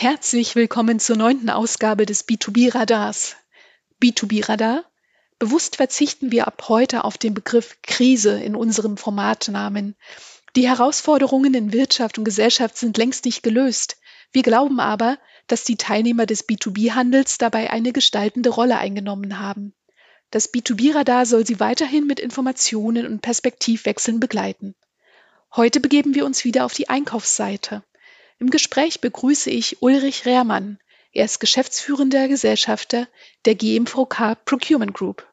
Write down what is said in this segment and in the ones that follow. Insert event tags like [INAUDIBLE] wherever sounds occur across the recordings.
Herzlich willkommen zur neunten Ausgabe des B2B Radars. B2B Radar? Bewusst verzichten wir ab heute auf den Begriff Krise in unserem Formatnamen. Die Herausforderungen in Wirtschaft und Gesellschaft sind längst nicht gelöst. Wir glauben aber, dass die Teilnehmer des B2B-Handels dabei eine gestaltende Rolle eingenommen haben. Das B2B-Radar soll sie weiterhin mit Informationen und Perspektivwechseln begleiten. Heute begeben wir uns wieder auf die Einkaufsseite. Im Gespräch begrüße ich Ulrich Rehrmann. Er ist geschäftsführender Gesellschafter der GMVK Procurement Group.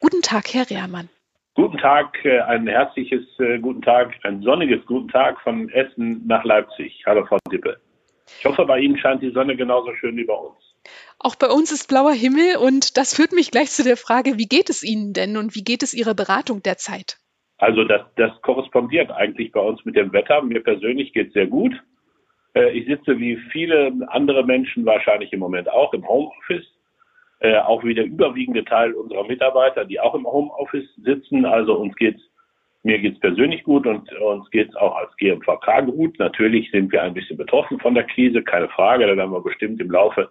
Guten Tag, Herr Rehrmann. Guten Tag, äh, ein herzliches äh, guten Tag, ein sonniges guten Tag von Essen nach Leipzig. Hallo, Frau Dippe. Ich hoffe, bei Ihnen scheint die Sonne genauso schön wie bei uns. Auch bei uns ist blauer Himmel und das führt mich gleich zu der Frage, wie geht es Ihnen denn und wie geht es Ihrer Beratung derzeit? Also das, das korrespondiert eigentlich bei uns mit dem Wetter. Mir persönlich geht es sehr gut. Äh, ich sitze wie viele andere Menschen wahrscheinlich im Moment auch im Homeoffice. Äh, auch wie der überwiegende Teil unserer Mitarbeiter, die auch im Homeoffice sitzen. Also uns geht's, mir geht's persönlich gut und uns geht's auch als GMVK gut. Natürlich sind wir ein bisschen betroffen von der Krise, keine Frage. Da werden wir bestimmt im Laufe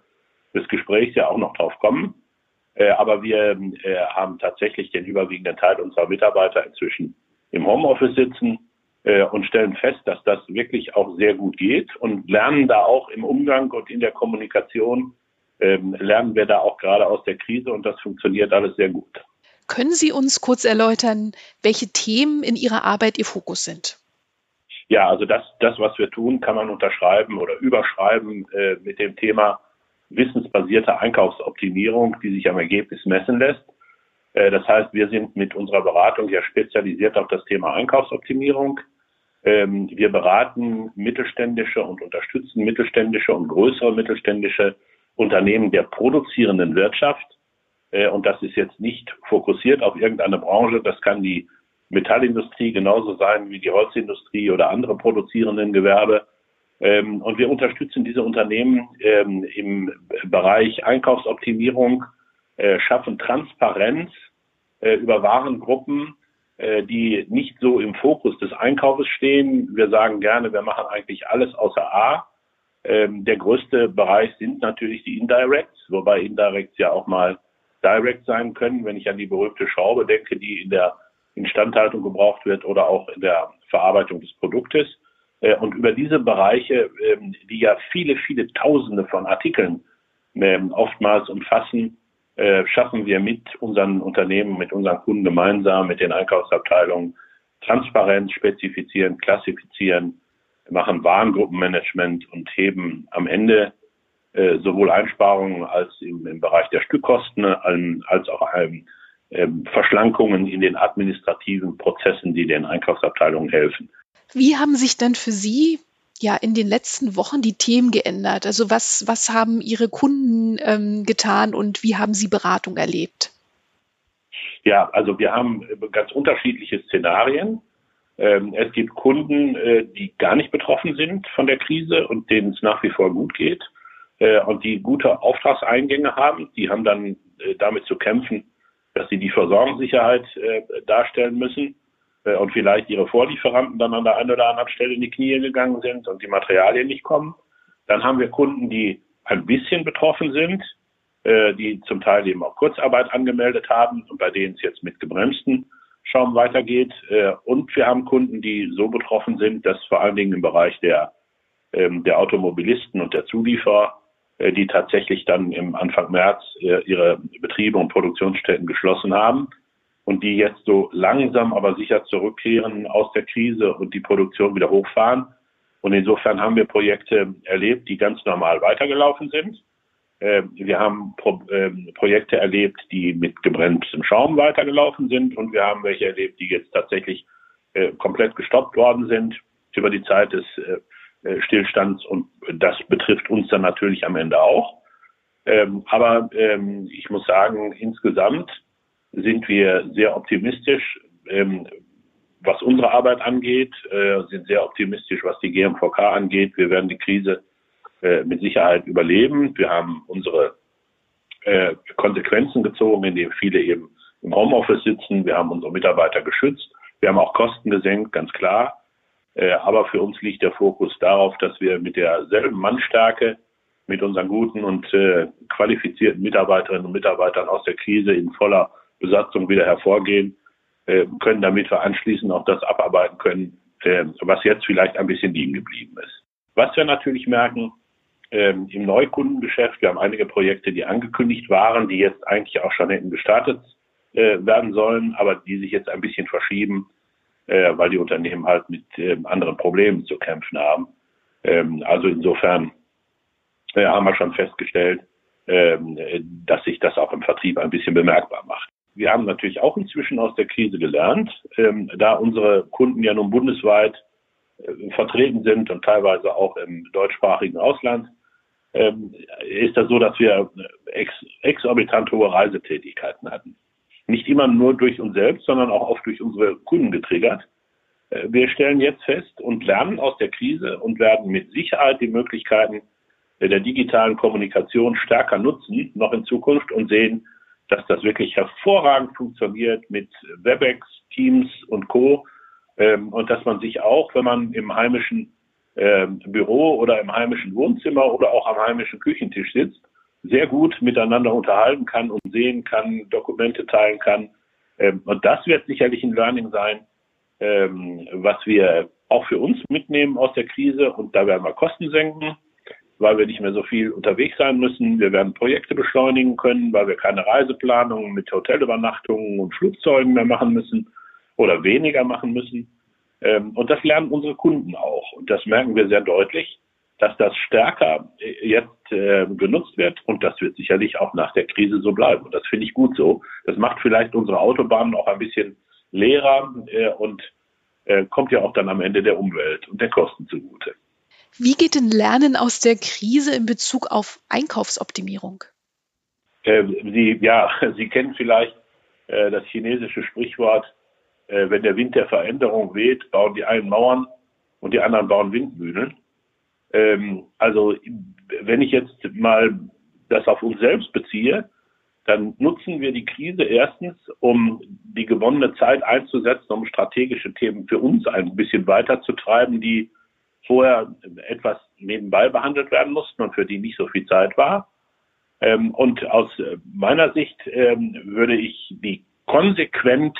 des Gesprächs ja auch noch drauf kommen. Äh, aber wir haben tatsächlich den überwiegenden Teil unserer Mitarbeiter inzwischen im Homeoffice sitzen äh, und stellen fest, dass das wirklich auch sehr gut geht und lernen da auch im Umgang und in der Kommunikation, ähm, lernen wir da auch gerade aus der Krise und das funktioniert alles sehr gut. Können Sie uns kurz erläutern, welche Themen in Ihrer Arbeit Ihr Fokus sind? Ja, also das, das was wir tun, kann man unterschreiben oder überschreiben äh, mit dem Thema wissensbasierte Einkaufsoptimierung, die sich am Ergebnis messen lässt. Äh, das heißt, wir sind mit unserer Beratung ja spezialisiert auf das Thema Einkaufsoptimierung. Ähm, wir beraten mittelständische und unterstützen mittelständische und größere mittelständische Unternehmen der produzierenden Wirtschaft. Äh, und das ist jetzt nicht fokussiert auf irgendeine Branche. Das kann die Metallindustrie genauso sein wie die Holzindustrie oder andere produzierenden Gewerbe. Ähm, und wir unterstützen diese Unternehmen ähm, im Bereich Einkaufsoptimierung, äh, schaffen Transparenz äh, über Warengruppen, die nicht so im Fokus des Einkaufes stehen. Wir sagen gerne, wir machen eigentlich alles außer A. Ähm, der größte Bereich sind natürlich die Indirects, wobei Indirects ja auch mal Direct sein können, wenn ich an die berühmte Schraube denke, die in der Instandhaltung gebraucht wird oder auch in der Verarbeitung des Produktes. Äh, und über diese Bereiche, ähm, die ja viele, viele Tausende von Artikeln ähm, oftmals umfassen, äh, schaffen wir mit unseren Unternehmen, mit unseren Kunden gemeinsam, mit den Einkaufsabteilungen Transparenz spezifizieren, klassifizieren, machen Warengruppenmanagement und heben am Ende äh, sowohl Einsparungen als im, im Bereich der Stückkosten als auch ähm, ähm, Verschlankungen in den administrativen Prozessen, die den Einkaufsabteilungen helfen. Wie haben sich denn für Sie ja in den letzten Wochen die Themen geändert? Also was, was haben Ihre Kunden ähm, getan und wie haben Sie Beratung erlebt? Ja, also wir haben ganz unterschiedliche Szenarien. Ähm, es gibt Kunden, äh, die gar nicht betroffen sind von der Krise und denen es nach wie vor gut geht äh, und die gute Auftragseingänge haben. Die haben dann äh, damit zu kämpfen, dass sie die Versorgungssicherheit darstellen müssen äh, und vielleicht ihre Vorlieferanten dann an der einen oder anderen Stelle in die Knie gegangen sind und die Materialien nicht kommen. Dann haben wir Kunden, die ein bisschen betroffen sind, äh, die zum Teil eben auch Kurzarbeit angemeldet haben und bei denen es jetzt mit gebremsten Schaum weitergeht. Äh, und wir haben Kunden, die so betroffen sind, dass vor allen Dingen im Bereich der, ähm, der Automobilisten und der Zulieferer, die tatsächlich dann im Anfang März ihre Betriebe und Produktionsstätten geschlossen haben und die jetzt so langsam aber sicher zurückkehren aus der Krise und die Produktion wieder hochfahren. Und insofern haben wir Projekte erlebt, die ganz normal weitergelaufen sind. Ähm, wir haben Pro ähm, Projekte erlebt, die mit gebremstem Schaum weitergelaufen sind und wir haben welche erlebt, die jetzt tatsächlich äh, komplett gestoppt worden sind über die Zeit des äh, äh, Stillstands und das betrifft uns dann natürlich am Ende auch. Ähm, aber ich muss sagen, insgesamt sind wir sehr optimistisch, ähm, was unsere Arbeit angeht, äh, sind sehr optimistisch, was die GMVK angeht. Wir werden die Krise äh, mit Sicherheit überleben. Wir haben unsere äh, Konsequenzen gezogen, indem viele eben im Homeoffice sitzen. Wir haben unsere Mitarbeiter geschützt. Wir haben auch Kosten gesenkt, ganz klar. Äh, aber für uns liegt der Fokus darauf, dass wir mit derselben Mannstärke mit unseren guten und äh, qualifizierten Mitarbeiterinnen und Mitarbeitern aus der Krise in voller Besatzung wieder hervorgehen äh, können, damit wir anschließend auch das abarbeiten können, äh, was jetzt vielleicht ein bisschen liegen geblieben ist. Was wir natürlich merken, ähm, im Neukundengeschäft, wir haben einige Projekte, die angekündigt waren, die jetzt eigentlich auch schon hätten gestartet äh, werden sollen, aber die sich jetzt ein bisschen verschieben, äh, weil die Unternehmen halt mit äh, anderen Problemen zu kämpfen haben. Ähm, also insofern haben wir schon festgestellt, ähm, dass sich das auch im Vertrieb ein bisschen bemerkbar macht. Wir haben natürlich auch inzwischen aus der Krise gelernt, ähm, da unsere Kunden ja nun bundesweit äh, vertreten sind und teilweise auch im deutschsprachigen Ausland, ähm, ist das so, dass wir ex exorbitant hohe Reisetätigkeiten hatten. Nicht immer nur durch uns selbst, sondern auch oft durch unsere Kunden getriggert. Äh, wir stellen jetzt fest und lernen aus der Krise und werden mit Sicherheit die Möglichkeiten der digitalen Kommunikation stärker nutzen, noch in Zukunft und sehen, dass das wirklich hervorragend funktioniert mit WebEx, Teams und Co. Ähm, und dass man sich auch, wenn man im heimischen ähm, Büro oder im heimischen Wohnzimmer oder auch am heimischen Küchentisch sitzt, sehr gut miteinander unterhalten kann und sehen kann, Dokumente teilen kann. Ähm, und das wird sicherlich ein Learning sein, was wir auch für uns mitnehmen aus der Krise. Und da werden wir Kosten senken weil wir nicht mehr so viel unterwegs sein müssen. Wir werden Projekte beschleunigen können, weil wir keine Reiseplanungen mit Hotelübernachtungen und Flugzeugen mehr machen müssen oder weniger machen müssen. Ähm, und das lernen unsere Kunden auch. Und das merken wir sehr deutlich, dass das stärker äh, jetzt äh, genutzt wird. Und das wird sicherlich auch nach der Krise so bleiben. Und das finde ich gut so. Das macht vielleicht unsere Autobahnen auch ein bisschen leerer äh, und kommt ja auch dann am Ende der Umwelt und der Kosten zugute. Wie geht denn Lernen aus der Krise in Bezug auf Einkaufsoptimierung? Äh, Sie, ja, [LAUGHS] Sie kennen vielleicht äh, das chinesische Sprichwort, äh, wenn der Wind der Veränderung weht, bauen die einen Mauern und die anderen bauen Windmühlen. Ähm, also wenn ich jetzt mal das auf uns selbst beziehe, dann nutzen wir die Krise erstens, um die gewonnene Zeit einzusetzen, um strategische Themen für uns ein bisschen weiterzutreiben, die vorher etwas nebenbei behandelt werden mussten und für die nicht so viel Zeit war. Ähm, und aus meiner Sicht ähm, würde ich die konsequent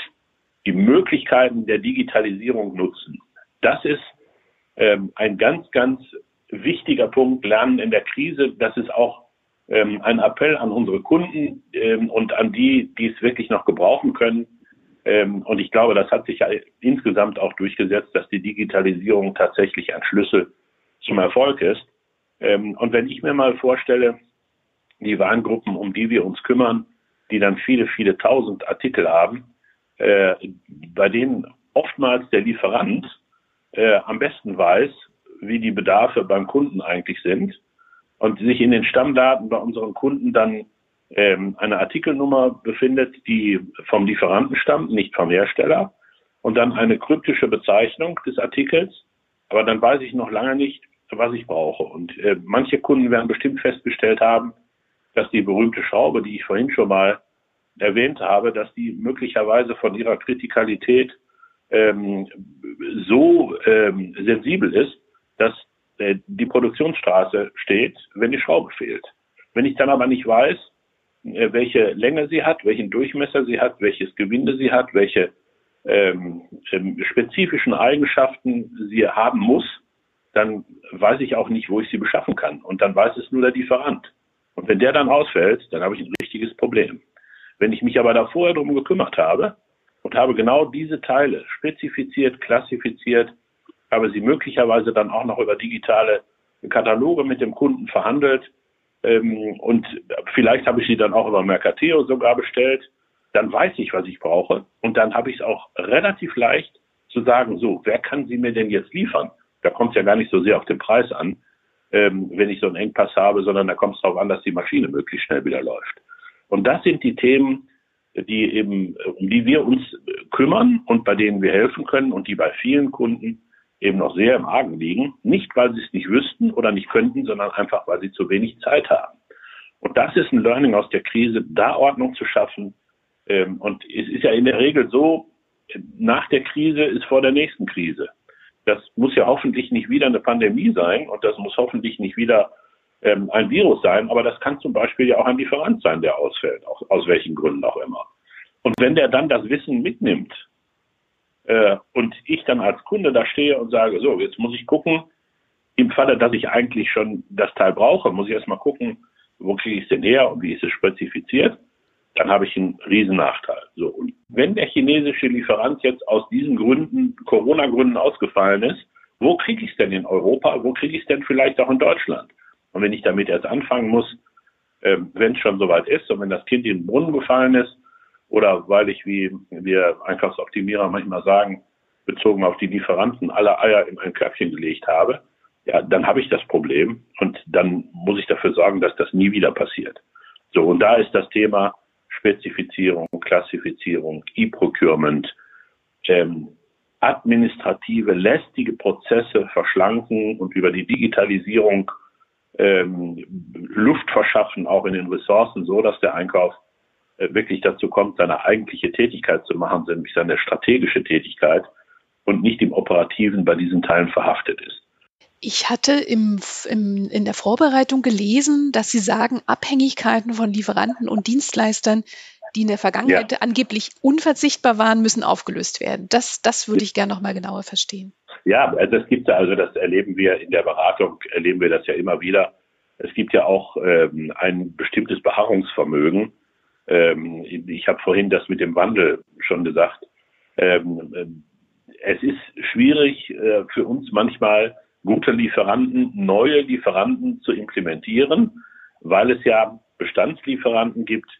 die Möglichkeiten der Digitalisierung nutzen. Das ist ähm, ein ganz, ganz wichtiger Punkt, Lernen in der Krise. Das ist auch ein Appell an unsere Kunden und an die, die es wirklich noch gebrauchen können, und ich glaube, das hat sich ja insgesamt auch durchgesetzt, dass die Digitalisierung tatsächlich ein Schlüssel zum Erfolg ist. Ähm, und wenn ich mir mal vorstelle, die Warengruppen, um die wir uns kümmern, die dann viele, viele tausend Artikel haben, äh, bei denen oftmals der Lieferant äh, am besten weiß, wie die Bedarfe beim Kunden eigentlich sind und sich in den Stammdaten bei unseren Kunden dann ähm, eine Artikelnummer befindet, die vom Lieferanten stammt, nicht vom Hersteller, und dann eine kryptische Bezeichnung des Artikels, aber dann weiß ich noch lange nicht, was ich brauche. Und äh, manche Kunden werden bestimmt festgestellt haben, dass die berühmte Schraube, die ich vorhin schon mal erwähnt habe, dass die möglicherweise von ihrer Kritikalität ähm, so ähm, sensibel ist, dass äh, die Produktionsstraße steht, wenn die Schraube fehlt. Wenn ich dann aber nicht weiß, welche Länge sie hat, welchen Durchmesser sie hat, welches Gewinde sie hat, welche ähm, ähm, spezifischen Eigenschaften sie haben muss, dann weiß ich auch nicht, wo ich sie beschaffen kann. Und dann weiß es nur der Lieferant. Und wenn der dann ausfällt, dann habe ich ein richtiges Problem. Wenn ich mich aber da vorher drum gekümmert habe und habe genau diese Teile spezifiziert, klassifiziert, habe sie möglicherweise dann auch noch über digitale Kataloge mit dem Kunden verhandelt, ähm, und vielleicht habe ich sie dann auch über Mercateo sogar bestellt. Dann weiß ich, was ich brauche. Und dann habe ich es auch relativ leicht zu sagen, so, wer kann sie mir denn jetzt liefern? Da kommt es ja gar nicht so sehr auf den Preis an, ähm, wenn ich so einen Engpass habe, sondern da kommt es darauf an, dass die Maschine möglichst schnell wieder läuft. Und das sind die Themen, die eben, um die wir uns kümmern und bei denen wir helfen können und die bei vielen Kunden eben noch sehr im Argen liegen. Nicht, weil sie es nicht wüssten oder nicht könnten, sondern einfach, weil sie zu wenig Zeit haben. Und das ist ein Learning aus der Krise, da Ordnung zu schaffen. Ähm, und es ist ja in der Regel so, nach der Krise ist vor der nächsten Krise. Das muss ja hoffentlich nicht wieder eine Pandemie sein und das muss hoffentlich nicht wieder ähm, ein Virus sein, aber das kann zum Beispiel ja auch ein Lieferant sein, der ausfällt, aus, aus welchen Gründen auch immer. Und wenn der dann das Wissen mitnimmt äh, und ich dann als Kunde da stehe und sage, so, jetzt muss ich gucken, im Falle, dass ich eigentlich schon das Teil brauche, muss ich erstmal gucken, wo kriege ich es denn her und wie ist es spezifiziert, dann habe ich einen riesen Nachteil. So, und wenn der chinesische Lieferant jetzt aus diesen Gründen, Corona-Gründen ausgefallen ist, wo kriege ich es denn in Europa? Wo kriege ich es denn vielleicht auch in Deutschland? Und wenn ich damit erst anfangen muss, äh, wenn es schon soweit ist und wenn das Kind in den Brunnen gefallen ist, oder weil ich, wie wir Einkaufsoptimierer manchmal sagen, bezogen auf die Lieferanten alle Eier in ein Köpfchen gelegt habe, ja, dann habe ich das Problem und dann muss ich dafür sorgen, dass das nie wieder passiert. So, und da ist das Thema Spezifizierung, Klassifizierung, E-Procurement, ähm, administrative, lästige Prozesse verschlanken und über die Digitalisierung ähm, Luft verschaffen, auch in den Ressourcen, so dass der Einkauf wirklich dazu kommt, seine eigentliche Tätigkeit zu machen, nämlich seine strategische Tätigkeit und nicht im Operativen bei diesen Teilen verhaftet ist. Ich hatte im, im, in der Vorbereitung gelesen, dass Sie sagen, Abhängigkeiten von Lieferanten und Dienstleistern, die in der Vergangenheit ja. angeblich unverzichtbar waren, müssen aufgelöst werden. Das, das würde ich gerne noch mal genauer verstehen. Ja, also es gibt also das erleben wir in der Beratung, erleben wir das ja immer wieder. Es gibt ja auch ähm, ein bestimmtes Beharrungsvermögen. Ähm, ich habe vorhin das mit dem Wandel schon gesagt. Ähm, es ist schwierig äh, für uns manchmal gute Lieferanten, neue Lieferanten zu implementieren, weil es ja Bestandslieferanten gibt,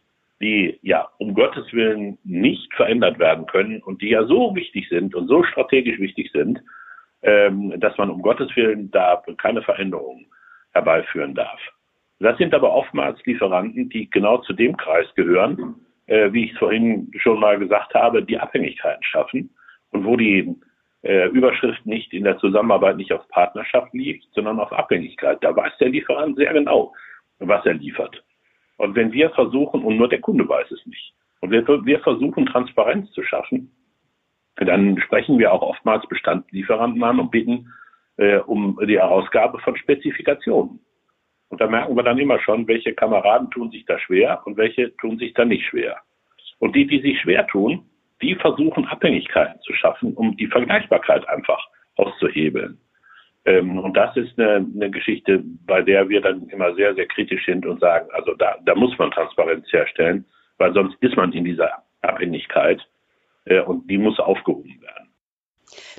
die ja um Gottes Willen nicht verändert werden können und die ja so wichtig sind und so strategisch wichtig sind, ähm, dass man um Gottes Willen da keine Veränderungen herbeiführen darf. Das sind aber oftmals Lieferanten, die genau zu dem Kreis gehören, äh, wie ich es vorhin schon mal gesagt habe, die Abhängigkeiten schaffen und wo die äh, Überschrift nicht in der Zusammenarbeit nicht auf Partnerschaft liegt, sondern auf Abhängigkeit. Da weiß der Lieferant sehr genau, was er liefert. Und wenn wir versuchen, und nur der Kunde weiß es nicht, und wir, wir versuchen, Transparenz zu schaffen, dann sprechen wir auch oftmals Bestandslieferanten an und bitten äh, um die Herausgabe von Spezifikationen. Und da merken wir dann immer schon, welche Kameraden tun sich da schwer und welche tun sich da nicht schwer. Und die, die sich schwer tun, die versuchen Abhängigkeiten zu schaffen, um die Vergleichbarkeit einfach auszuhebeln. Ähm, und das ist eine, eine, Geschichte, bei der wir dann immer sehr, sehr kritisch sind und sagen, also da, da muss man Transparenz herstellen, weil sonst ist man in dieser Abhängigkeit äh, und die muss aufgehoben werden.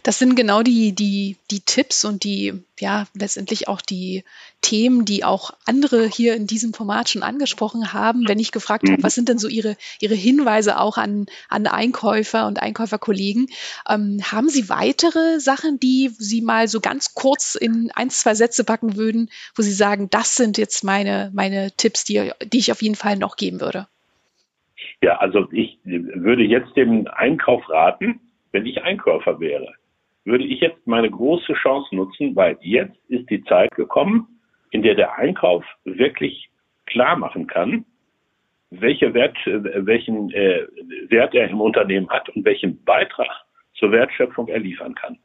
Das sind genau die, die, die Tipps und die, ja, letztendlich auch die Themen, die auch andere hier in diesem Format schon angesprochen haben. Wenn ich gefragt habe, mhm. was sind denn so Ihre, Ihre Hinweise auch an, an Einkäufer und Einkäuferkollegen? Ähm, haben Sie weitere Sachen, die Sie mal so ganz kurz in ein, zwei Sätze packen würden, wo Sie sagen, das sind jetzt meine, meine Tipps, die, die ich auf jeden Fall noch geben würde? Ja, also ich würde jetzt dem Einkauf raten, wenn ich Einkäufer wäre, würde ich jetzt meine große Chance nutzen, weil jetzt ist die Zeit gekommen, in der der Einkauf wirklich klar machen kann, welche Wert, welchen äh, Wert er im Unternehmen hat und welchen Beitrag zur Wertschöpfung er liefern kann.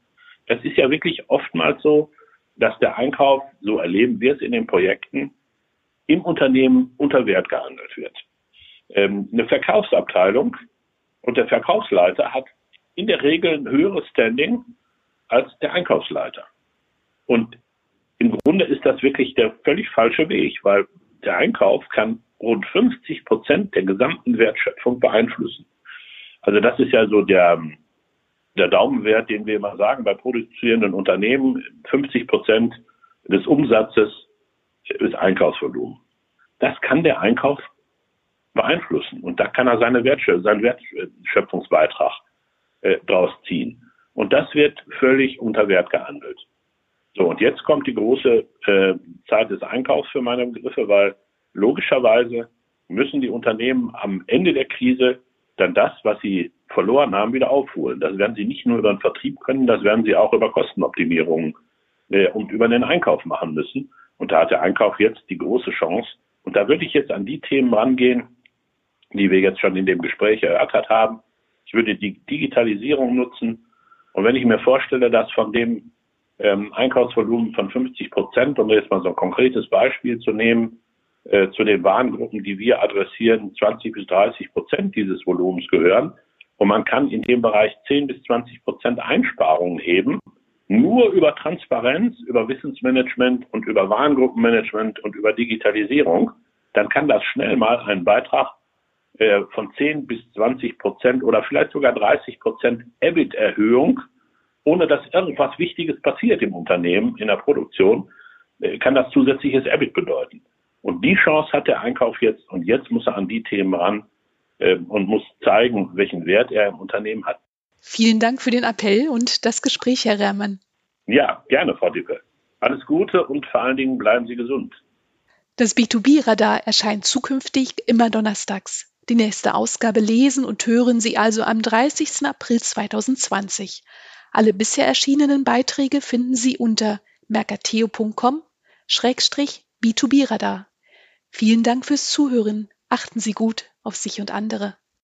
Das ist ja wirklich oftmals so, dass der Einkauf, so erleben wir es in den Projekten, im Unternehmen unter Wert gehandelt wird. Ähm, eine Verkaufsabteilung und der Verkaufsleiter hat in der Regel ein höheres Standing als der Einkaufsleiter. Und im Grunde ist das wirklich der völlig falsche Weg, weil der Einkauf kann rund 50 Prozent der gesamten Wertschöpfung beeinflussen. Also das ist ja so der, der Daumenwert, den wir immer sagen bei produzierenden Unternehmen. 50 Prozent des Umsatzes ist Einkaufsvolumen. Das kann der Einkauf beeinflussen und da kann er seine Wertschöpfung, seinen Wertschöpfungsbeitrag äh, draus ziehen. Und das wird völlig unter Wert gehandelt. So, und jetzt kommt die große äh, Zeit des Einkaufs für meine Begriffe, weil logischerweise müssen die Unternehmen am Ende der Krise dann das, was sie verloren haben, wieder aufholen. Das werden sie nicht nur über den Vertrieb können, das werden sie auch über Kostenoptimierungen äh, und über den Einkauf machen müssen. Und da hat der Einkauf jetzt die große Chance. Und da würde ich jetzt an die Themen rangehen, die wir jetzt schon in dem Gespräch erörtert haben. Ich würde die Digitalisierung nutzen. Und wenn ich mir vorstelle, dass von dem ähm, Einkaufsvolumen von 50 Prozent, um jetzt mal so ein konkretes Beispiel zu nehmen, äh, zu den Warengruppen, die wir adressieren, 20 bis 30 Prozent dieses Volumens gehören. Und man kann in dem Bereich 10 bis 20 Prozent Einsparungen heben, nur über Transparenz, über Wissensmanagement und über Warengruppenmanagement und über Digitalisierung. Dann kann das schnell mal einen Beitrag äh, von 10 bis 20 Prozent oder vielleicht sogar 30 Prozent EBIT-Erhöhung ohne dass irgendwas Wichtiges passiert im Unternehmen, in der Produktion, äh, kann das zusätzliches EBIT bedeuten. Und die Chance hat der Einkauf jetzt und jetzt muss er an die Themen ran äh, und muss zeigen, welchen Wert er im Unternehmen hat. Vielen Dank für den Appell und das Gespräch, Herr Rehrmann. Ja, gerne, Frau Dippe. Alles Gute und vor allen Dingen bleiben Sie gesund. Das B2B-Radar erscheint zukünftig immer donnerstags. Die nächste Ausgabe lesen und hören Sie also am 30. April 2020. Alle bisher erschienenen Beiträge finden Sie unter mercateo.com-b2b-radar. Vielen Dank fürs Zuhören. Achten Sie gut auf sich und andere.